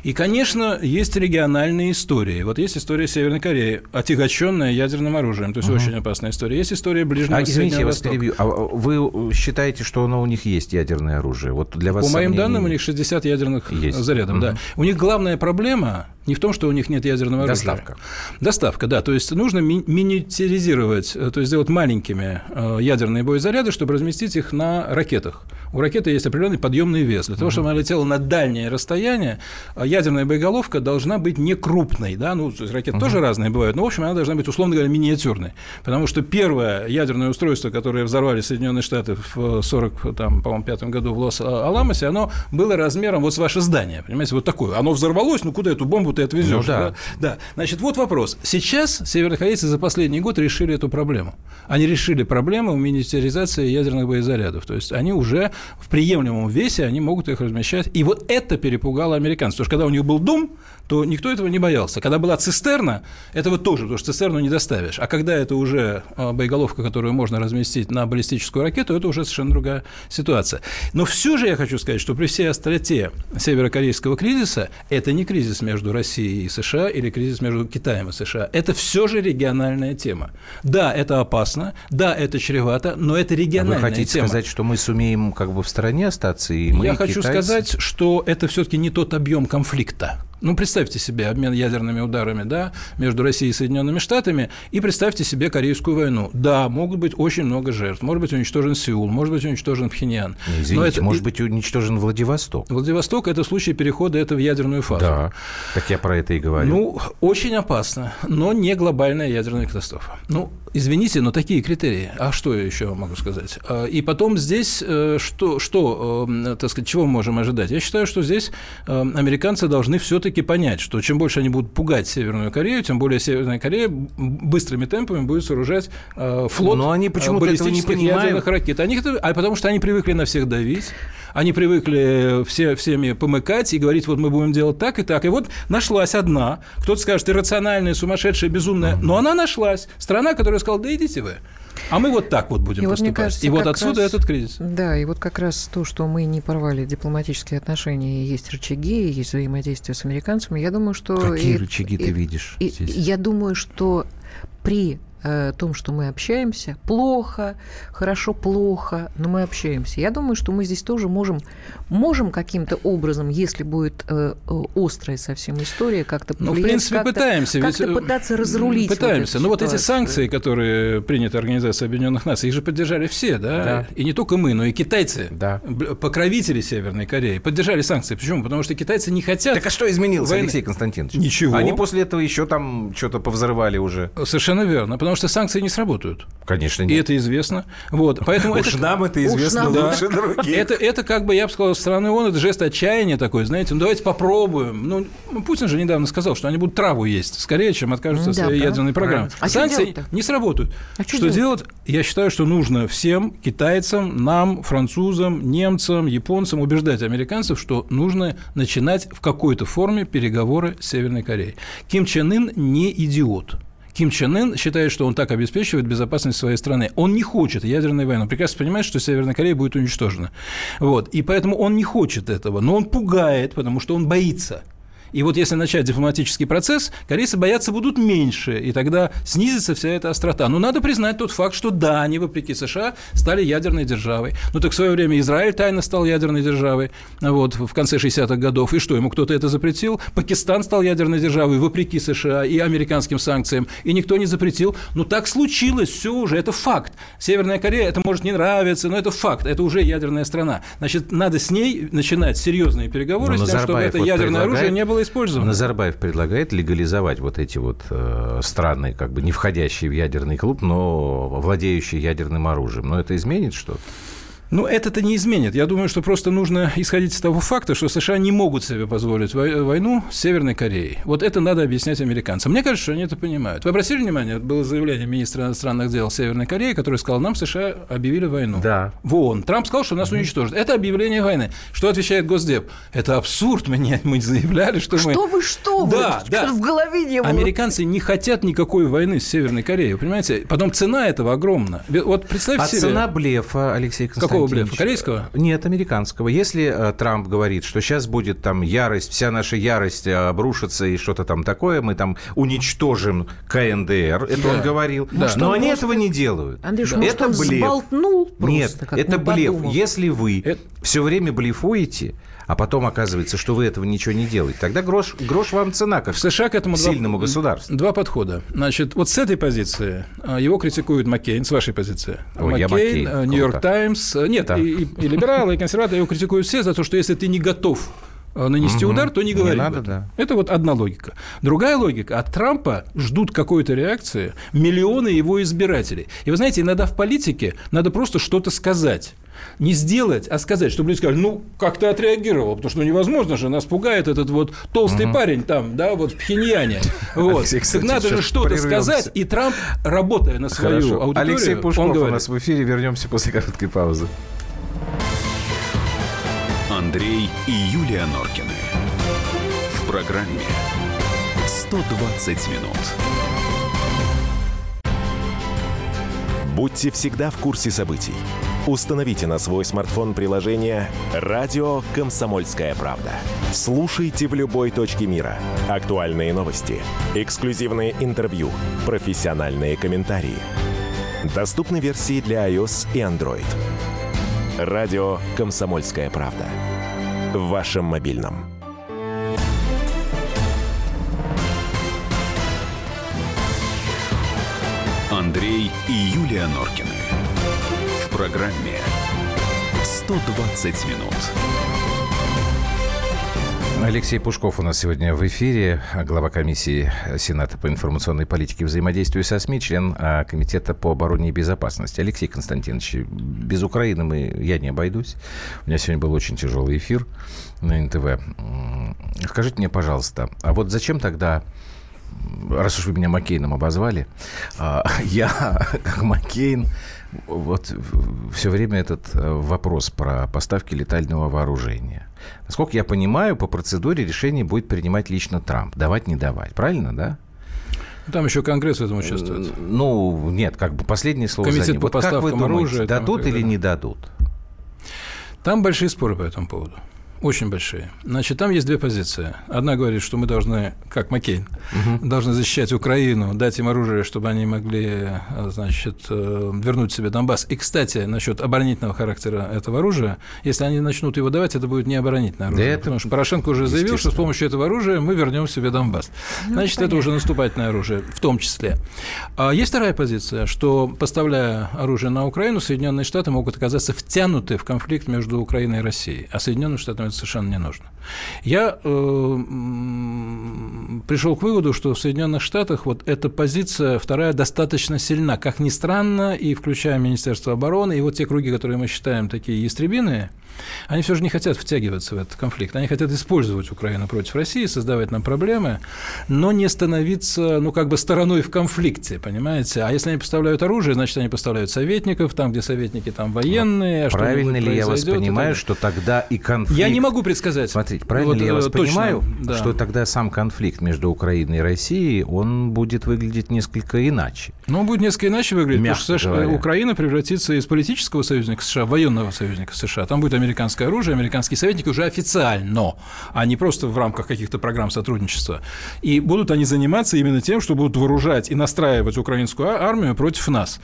C: И, конечно, есть региональные истории. Вот есть история Северной Кореи, отягощенная ядерным оружием, то есть uh-huh. очень опасная история. Есть история Ближнего а,
A: извините, я вас перебью. А вы считаете, что оно у них есть ядерное оружие? Вот для вас
C: По моим данным, у них 60 ядерных есть. зарядов. Uh-huh. Да. У них главная проблема не в том, что у них нет ядерного оружия.
A: Доставка.
C: Доставка, да. То есть нужно ми- миниатюризировать, э, то есть сделать маленькими э, ядерные боезаряды, чтобы разместить их на ракетах. У ракеты есть определенный подъемный вес. Для того, чтобы она летела на дальнее расстояние, э, ядерная боеголовка должна быть не крупной. Да? Ну, то есть ракеты uh-huh. тоже разные бывают, но, в общем, она должна быть, условно говоря, миниатюрной. Потому что первое ядерное устройство, которое взорвали Соединенные Штаты в 40, там, по-моему, пятом году в Лос-Аламосе, оно было размером вот с ваше здание. Понимаете, вот такое. Оно взорвалось, ну куда эту бомбу ты отвезешь? Ну, да. да. да. Значит, вот вопрос. Сейчас северокорейцы за последний год решили эту проблему. Они решили проблему миниатюризации ядерных боезарядов. То есть они уже в приемлемом весе, они могут их размещать. И вот это перепугало американцев. Потому что когда у них был дом, то никто этого не боялся. Когда была цистерна, этого тоже, потому что цистерну не доставишь. А когда это уже а, боеголовка, которую можно разместить на баллистическую ракету, это уже совершенно другая ситуация. Но все же я хочу сказать, что при всей остроте северокорейского кризиса это не кризис между Россией и США или кризис между Китаем и США. Это все же региональная тема. Да, это опасно, да, это чревато, но это региональная тема.
A: Вы хотите
C: тема.
A: сказать, что мы сумеем как бы в стороне остаться? И мы,
C: я
A: и
C: хочу
A: китайцы...
C: сказать, что это все-таки не тот объем конфликта Ну, представьте себе обмен ядерными ударами, да, между Россией и Соединенными Штатами, и представьте себе Корейскую войну. Да, могут быть очень много жертв. Может быть уничтожен Сеул, может быть уничтожен Пхеньян.
A: Извините, Но это... может быть уничтожен Владивосток.
C: Владивосток – это случай перехода это в ядерную фазу.
A: Да, так я про это и говорю.
C: Ну, очень опасно, но не глобальная ядерная катастрофа. Ну, Извините, но такие критерии. А что я еще могу сказать? А, и потом здесь э, что, что э, так сказать, чего мы можем ожидать? Я считаю, что здесь э, американцы должны все-таки понять, что чем больше они будут пугать Северную Корею, тем более Северная Корея быстрыми темпами будет сооружать флот
A: но они почему-то этого не понимают.
C: ракет. Они, а потому что они привыкли на всех давить. Они привыкли все, всеми помыкать и говорить, вот мы будем делать так и так. И вот нашлась одна, кто-то скажет, иррациональная, сумасшедшая, безумная, но она нашлась. Страна, которая сказала, да идите вы. А мы вот так вот будем и поступать. Вот, кажется, и вот отсюда раз, этот кризис.
B: Да, и вот как раз то, что мы не порвали дипломатические отношения, есть рычаги, есть взаимодействие с американцами, я думаю, что...
A: Какие и, рычаги и, ты видишь
B: и, здесь? Я думаю, что при Э, том, что мы общаемся. Плохо, хорошо, плохо, но мы общаемся. Я думаю, что мы здесь тоже можем, можем каким-то образом, если будет э, острая совсем история, как-то
C: Ну, в принципе, как пытаемся.
B: Как-то ведь, э, пытаться разрулить
C: Пытаемся. Вот Но вот эти санкции, которые приняты Организацией Объединенных Наций, их же поддержали все, да? да? И не только мы, но и китайцы,
A: да.
C: покровители Северной Кореи, поддержали санкции. Почему? Потому что китайцы не хотят...
A: Так а что изменилось, войны? Алексей Константинович?
C: Ничего.
A: Они после этого еще там что-то повзрывали уже.
C: Совершенно верно. Потому что санкции не сработают.
A: Конечно, нет.
C: И это известно. Вот, поэтому
A: Уж
C: это...
A: нам это известно нам, лучше
C: да. других. Это, это, как бы, я бы сказал, со стороны ООН, это жест отчаяния такой, знаете, ну давайте попробуем. Ну, Путин же недавно сказал, что они будут траву есть скорее, чем откажутся да, от своей ядерной программы. А Санкции не сработают. А что, что делать? Я считаю, что нужно всем китайцам, нам, французам, немцам, японцам убеждать американцев, что нужно начинать в какой-то форме переговоры с Северной Кореей. Ким Чен Ын не идиот. Ким Чен Ын считает, что он так обеспечивает безопасность своей страны. Он не хочет ядерной войны. Он прекрасно понимает, что Северная Корея будет уничтожена. Вот. И поэтому он не хочет этого. Но он пугает, потому что он боится. И вот если начать дипломатический процесс, корейцы бояться будут меньше, и тогда снизится вся эта острота. Но надо признать тот факт, что да, они, вопреки США, стали ядерной державой. Ну так в свое время Израиль тайно стал ядерной державой вот, в конце 60-х годов. И что, ему кто-то это запретил? Пакистан стал ядерной державой вопреки США и американским санкциям. И никто не запретил. Ну так случилось, все уже, это факт. Северная Корея, это может не нравиться, но это факт, это уже ядерная страна. Значит, надо с ней начинать серьезные переговоры но с тем, чтобы это вот ядерное оружие не было использовано.
A: Назарбаев предлагает легализовать вот эти вот э, страны, как бы не входящие в ядерный клуб, но владеющие ядерным оружием. Но это изменит что-то?
C: Ну, это-то не изменит. Я думаю, что просто нужно исходить из того факта, что США не могут себе позволить войну с Северной Кореей. Вот это надо объяснять американцам. Мне кажется, что они это понимают. Вы обратили внимание, было заявление министра иностранных дел Северной Кореи, который сказал, нам США объявили войну.
A: Да.
C: В ООН. Трамп сказал, что нас уничтожат. Это объявление войны. Что отвечает Госдеп? Это абсурд. Мы, не, мы заявляли, что,
B: что
C: мы...
B: Что вы, что вы?
C: Да, да.
B: в голове не было.
C: Американцы не хотят никакой войны с Северной Кореей. Понимаете? Потом цена этого огромна. Вот представьте а себе...
A: цена блефа, Алексей Константинович.
C: Какого блефа? Корейского?
A: Нет, американского. Если э, Трамп говорит, что сейчас будет там ярость, вся наша ярость э, обрушится и что-то там такое, мы там уничтожим КНДР, это да. он говорил. Да. Но
B: он
A: они просто... этого не делают.
B: Андрюш, да. это он блеф. Сболтнул
A: просто, Нет, это блеф. Подумал. Если вы это... все время блефуете, а потом оказывается, что вы этого ничего не делаете, тогда грош, грош вам цена, как в США к этому сильному два, государству.
C: Два подхода. Значит, вот с этой позиции а, его критикует Маккейн, с вашей позиции.
A: Ой, Маккейн,
C: Нью-Йорк Таймс. Нет, да. и, и либералы, и консерваторы его критикуют все за то, что если ты не готов нанести угу. удар, то не говори. Не надо, да. Это вот одна логика. Другая логика. От Трампа ждут какой-то реакции миллионы его избирателей. И вы знаете, иногда в политике надо просто что-то сказать не сделать, а сказать, чтобы люди сказали, ну, как ты отреагировал, потому что ну, невозможно же, нас пугает этот вот толстый угу. парень там, да, вот в Пхеньяне. <laughs> Вот. Алексей, кстати, так надо же что-то сказать, и Трамп, работая на свою Хорошо. аудиторию,
A: Алексей Пушков он говорит, у нас в эфире, вернемся после короткой паузы.
D: Андрей и Юлия Норкины. В программе 120 минут. Будьте всегда в курсе событий. Установите на свой смартфон приложение «Радио Комсомольская правда». Слушайте в любой точке мира. Актуальные новости, эксклюзивные интервью, профессиональные комментарии. Доступны версии для iOS и Android. Радио «Комсомольская правда». В вашем мобильном.
F: Андрей и Юлия Норкины. В программе «120 минут».
A: Алексей Пушков у нас сегодня в эфире, глава комиссии Сената по информационной политике и взаимодействию со СМИ, член а, Комитета по обороне и безопасности. Алексей Константинович, без Украины мы, я не обойдусь. У меня сегодня был очень тяжелый эфир на НТВ. Скажите мне, пожалуйста, а вот зачем тогда раз уж вы меня Маккейном обозвали, а, <laughs> я, как Маккейн, вот все время этот э, вопрос про поставки летального вооружения. Насколько я понимаю, по процедуре решение будет принимать лично Трамп. Давать, не давать. Правильно, да?
C: Там еще Конгресс в этом участвует.
A: Ну, нет, как бы последнее слово
C: Комитет
A: за ним.
C: по вот поставкам как вы думаете, оружия,
A: дадут или не дадут?
C: Там большие споры по этому поводу. Очень большие. Значит, там есть две позиции. Одна говорит, что мы должны, как Маккейн, угу. должны защищать Украину, дать им оружие, чтобы они могли, значит, э, вернуть себе Донбасс. И, кстати, насчет оборонительного характера этого оружия, если они начнут его давать, это будет не оборонительное оружие. Да потому это... что Порошенко уже заявил, что с помощью этого оружия мы вернем себе Донбасс. Ну, значит, понятно. это уже наступательное оружие, в том числе. А есть вторая позиция, что, поставляя оружие на Украину, Соединенные Штаты могут оказаться втянуты в конфликт между Украиной и Россией. А Соединенным Штатам это совершенно не нужно. Я э, пришел к выводу, что в Соединенных Штатах вот эта позиция вторая достаточно сильна. Как ни странно, и включая Министерство обороны, и вот те круги, которые мы считаем такие ястребиные, они все же не хотят втягиваться в этот конфликт. Они хотят использовать Украину против России, создавать нам проблемы, но не становиться, ну, как бы стороной в конфликте, понимаете? А если они поставляют оружие, значит, они поставляют советников, там, где советники, там, военные.
A: А правильно ли я вас понимаю, что тогда и конфликт...
C: Я не могу предсказать.
A: Смотрите, правильно вот, ли я вас точно, понимаю, да. что тогда сам конфликт между Украиной и Россией, он будет выглядеть несколько иначе?
C: Ну, он будет несколько иначе выглядеть, Мягко потому что говоря. Украина превратится из политического союзника США в военного союзника США. Там будет американское оружие, американские советники уже официально, а не просто в рамках каких-то программ сотрудничества. И будут они заниматься именно тем, что будут вооружать и настраивать украинскую а, армию против нас.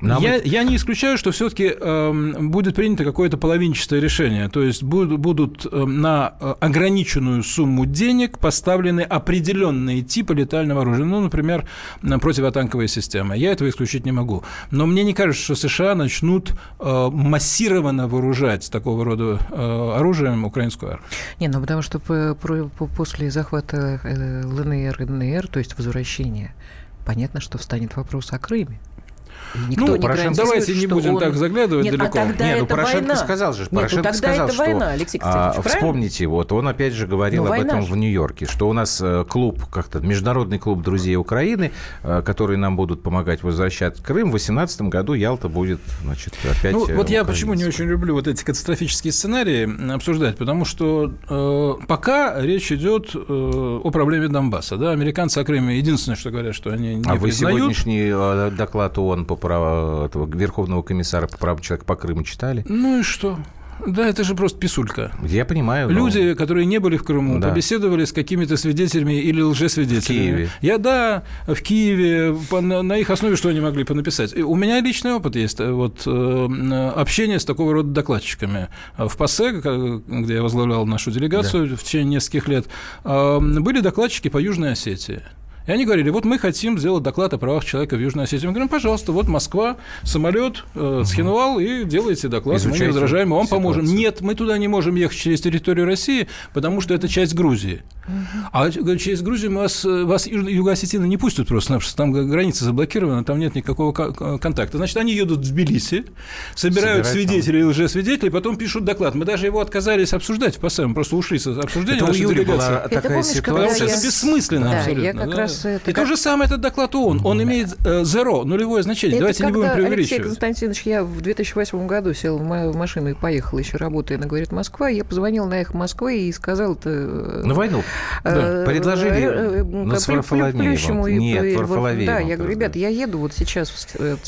C: Нам... Я, я не исключаю, что все-таки э, эм, будет принято какое-то половинчатое решение. То есть будут, будут э, на ограниченную сумму денег поставлены определенные типы летального оружия. Ну, например, противотанковые системы. Я этого исключить не могу. Но мне не кажется, что США начнут э, массированно вооружать такого рода э, оружием украинскую армию.
B: Не, ну потому что по, по, после захвата э, ЛНР и ДНР, то есть возвращения, понятно, что встанет вопрос о Крыме.
C: Никто ну, не Порошенко, давайте не будем он... так заглядывать
B: Нет,
C: далеко.
B: А тогда
A: Нет,
B: ну
A: Порошенко
B: война.
A: сказал же,
B: Нет,
A: Порошенко
B: ну, тогда
A: сказал,
B: это
A: что
B: война, Алексей а,
A: вспомните, вот он опять же говорил ну, об этом же. в Нью-Йорке, что у нас э, клуб, как-то международный клуб друзей Украины, э, которые нам будут помогать возвращать Крым, в 2018 году Ялта будет, значит, опять
C: Ну, вот я почему не очень люблю вот эти катастрофические сценарии обсуждать, потому что э, пока речь идет э, о проблеме Донбасса, да, американцы о Крыме единственное, что говорят, что они не
A: а
C: признают.
A: вы сегодняшний э, доклад ООН по правам этого Верховного комиссара по правам человека по Крыму читали?
C: Ну и что? Да, это же просто писулька.
A: Я понимаю.
C: Но... Люди, которые не были в Крыму, да. побеседовали с какими-то свидетелями или лжесвидетелями. В
A: Киеве.
C: Я, да, в Киеве, по, на, на их основе что они могли понаписать. И у меня личный опыт есть, э, вот, э, общение с такого рода докладчиками. В ПАСЕ, где я возглавлял нашу делегацию да. в течение нескольких лет, э, были докладчики по Южной Осетии. И они говорили, вот мы хотим сделать доклад о правах человека в Южной Осетии. Мы говорим, пожалуйста, вот Москва, самолет, э, Схинвал, и делайте доклад, Изучайте мы не возражаем, мы вам ситуацию. поможем. Нет, мы туда не можем ехать через территорию России, потому что это часть Грузии. А через Грузию вас, вас юго-осетины не пустят просто-напросто, там граница заблокирована, там нет никакого контакта. Значит, они едут в Тбилиси, собирают Собирать свидетелей и лжесвидетелей, потом пишут доклад. Мы даже его отказались обсуждать в ПАСЕ, мы просто ушли с обсуждения это делегации. Была
A: такая помнишь, ситуация. Потому
C: что это бессмысленно да, абсолютно. Я как да. раз это и как... то же самое этот доклад ООН. Он имеет э, zero, нулевое значение. Это Давайте не будем преувеличивать.
B: Алексей Константинович, я в 2008 году сел в машину и поехал еще работая на «Говорит Москва». Я позвонил на «Эхо Москвы» и сказал это...
A: Э, на войну. Да. Предложили э, с Варфоломеевым. Нет, Варфоломеевым.
B: Да, я говорю, ребята, я еду вот сейчас в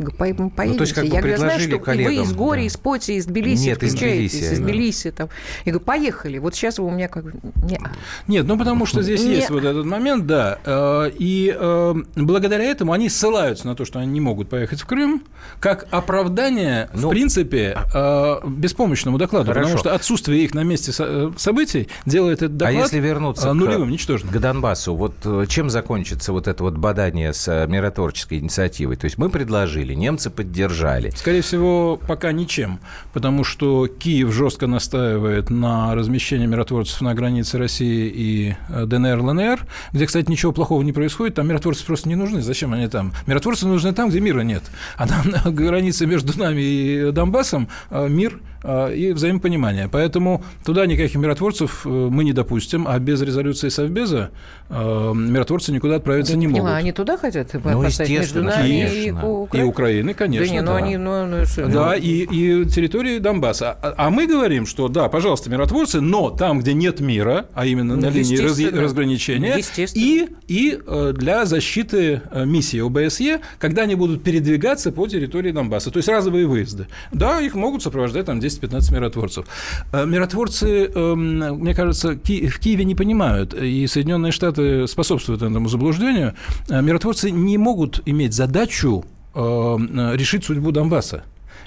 B: Цхинвал, поедемте.
A: Ну, то есть, как бы я говорю, знаю, что
B: коллегам, вы из Гори, да. из Поти, из Тбилиси Нет, из Тбилиси, из Тбилиси. Там. Я говорю, поехали. Вот сейчас вы у меня как бы...
C: Не. Нет, ну потому что здесь не... есть вот этот момент, да. Э, и э, благодаря этому они ссылаются на то, что они не могут поехать в Крым, как оправдание, ну, в принципе, а беспомощному докладу. Хорошо. Потому что отсутствие их на месте событий делает этот доклад
A: а если вернуться
C: нулевым, к, ничтожным.
A: К Донбассу, вот чем закончится вот это вот бадание с миротворческой инициативой? То есть мы предложили, немцы поддержали.
C: Скорее всего, пока ничем, потому что Киев жестко настаивает на размещении миротворцев на границе России и э, ДНР, ЛНР, где, кстати, ничего плохого не происходит, там миротворцы просто не нужны. Зачем они там? Миротворцы нужны там, где мира нет. А <laughs> на границе между нами и Донбассом э, мир и взаимопонимание. Поэтому туда никаких миротворцев мы не допустим, а без резолюции Совбеза миротворцы никуда отправиться не, не могут.
B: Они туда хотят
A: ну, между нами
C: и, и Украины, конечно. Да, не, ну, да. Они, ну, ну, да и, и территории Донбасса. А, а мы говорим, что да, пожалуйста, миротворцы, но там, где нет мира, а именно на линии раз, разграничения, и, и э, для защиты э, миссии ОБСЕ, когда они будут передвигаться по территории Донбасса. То есть разовые выезды. Да, их могут сопровождать там 10-15 миротворцев. Э, миротворцы, эм, мне кажется, в Киеве не понимают, и Соединенные Штаты способствуют этому заблуждению. Миротворцы не могут иметь задачу решить судьбу Донбасса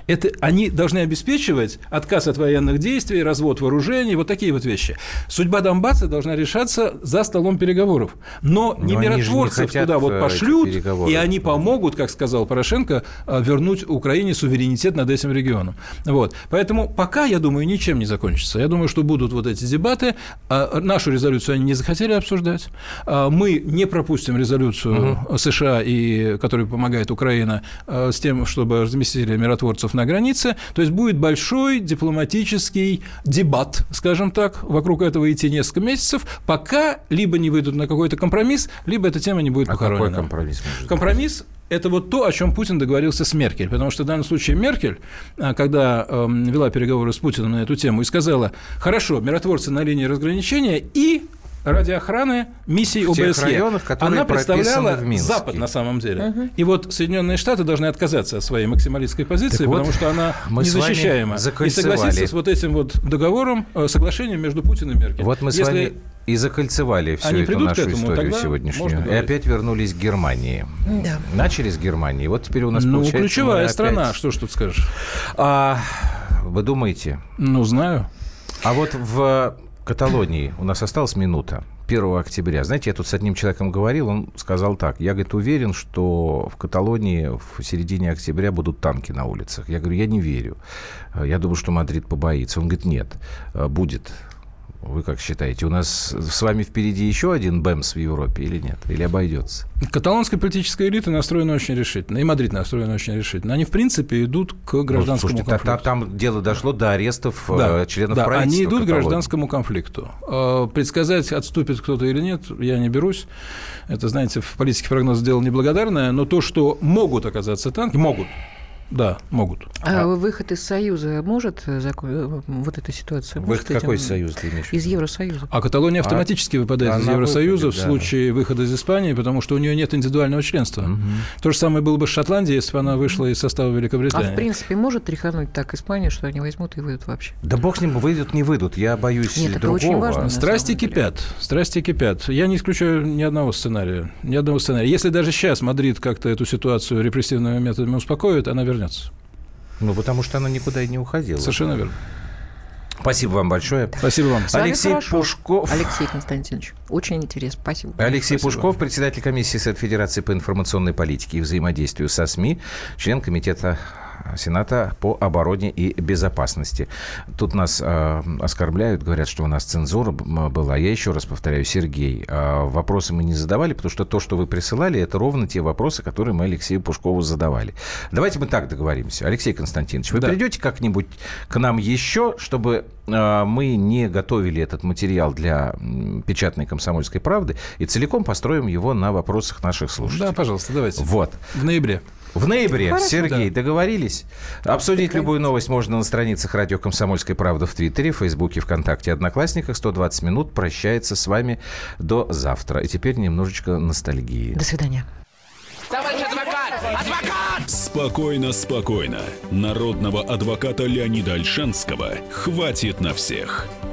C: это они должны обеспечивать отказ от военных действий, развод вооружений, вот такие вот вещи. Судьба Донбасса должна решаться за столом переговоров. Но, Но не миротворцев не туда вот э, пошлют, и они помогут, как сказал Порошенко, э, вернуть Украине суверенитет над этим регионом. Вот. Поэтому пока, я думаю, ничем не закончится. Я думаю, что будут вот эти дебаты. А, нашу резолюцию они не захотели обсуждать. Мы не пропустим резолюцию угу. США, и, которая помогает Украина э, с тем, чтобы разместили миротворцев на границе. То есть будет большой дипломатический дебат, скажем так, вокруг этого идти несколько месяцев, пока либо не выйдут на какой-то компромисс, либо эта тема не будет а похоронена.
A: Какой компромисс?
C: Компромисс это вот то, о чем Путин договорился с Меркель. Потому что в данном случае Меркель, а, когда эм, вела переговоры с Путиным на эту тему, и сказала, хорошо, миротворцы на линии разграничения и ради охраны миссии ОБСЕ.
A: Районах,
C: Она представляла Запад на самом деле. Угу. И вот Соединенные Штаты должны отказаться от своей максималистской позиции, так потому вот что она незащищаема. И согласиться с вот этим вот договором, э, соглашением между Путиным и Меркель.
A: Вот мы Если... с вами и закольцевали всю Они эту нашу этому, историю сегодняшнюю. И опять вернулись к Германии. Да. Начали с Германии. Вот теперь у нас
C: ну,
A: получается...
C: Ну, ключевая страна, что ж тут скажешь.
A: А, вы думаете?
C: Ну, знаю.
A: А вот в Каталонии у нас осталась минута. 1 октября. Знаете, я тут с одним человеком говорил, он сказал так. Я, говорит, уверен, что в Каталонии в середине октября будут танки на улицах. Я говорю, я не верю. Я думаю, что Мадрид побоится. Он говорит, нет, будет. Вы как считаете, у нас с вами впереди еще один бэмс в Европе или нет? Или обойдется?
C: Каталонская политическая элита настроена очень решительно. И Мадрид настроен очень решительно. Они, в принципе, идут к ну, гражданскому ну, слушайте, конфликту.
A: Там дело дошло до арестов да, э, членов да, правительства.
C: они идут Каталонии. к гражданскому конфликту. Э, предсказать, отступит кто-то или нет, я не берусь. Это, знаете, в политике прогноз дело неблагодарное. Но то, что могут оказаться танки, могут. Да, могут.
B: А, а выход из Союза может э, э, вот эта ситуация?
A: Выход какой этим... Союз ты
B: имеешь? Из Евросоюза.
C: А Каталония а автоматически а, выпадает из Евросоюза выходит, в случае да. выхода из Испании, потому что у нее нет индивидуального членства. Угу. То же самое было бы с Шотландией, если бы она вышла из состава Великобритании.
B: А в принципе может тряхануть так Испания, что они возьмут и выйдут вообще?
A: Да бог с ним, выйдут, не выйдут. Я боюсь нет, другого. Это очень важно,
C: страсти кипят, страсти кипят. Я не исключаю ни одного сценария. Ни одного сценария. Если даже сейчас Мадрид как-то эту ситуацию репрессивными методами успокоит, она вернется.
A: Ну, потому что она никуда и не уходила.
C: Совершенно верно.
A: Спасибо вам большое.
C: Спасибо вам.
B: Алексей Пушков. Алексей Константинович, очень интересно. Спасибо.
A: Алексей
B: Спасибо.
A: Пушков, председатель комиссии Совет Федерации по информационной политике и взаимодействию со СМИ, член комитета Сената по обороне и безопасности. Тут нас э, оскорбляют, говорят, что у нас цензура была. Я еще раз повторяю, Сергей, э, вопросы мы не задавали, потому что то, что вы присылали, это ровно те вопросы, которые мы Алексею Пушкову задавали. Давайте мы так договоримся. Алексей Константинович, вы да. придете как-нибудь к нам еще, чтобы э, мы не готовили этот материал для печатной комсомольской правды и целиком построим его на вопросах наших слушателей.
C: Да, пожалуйста, давайте.
A: Вот.
C: В ноябре.
A: В ноябре, Хорошо, Сергей, да. договорились? Обсудить любую новость можно на страницах радио «Комсомольская правда» в Твиттере, Фейсбуке, ВКонтакте, Одноклассниках. 120 минут прощается с вами до завтра. И теперь немножечко ностальгии.
B: До свидания.
F: Товарищ адвокат! Адвокат! Спокойно, спокойно. Народного адвоката Леонида Альшанского хватит на всех.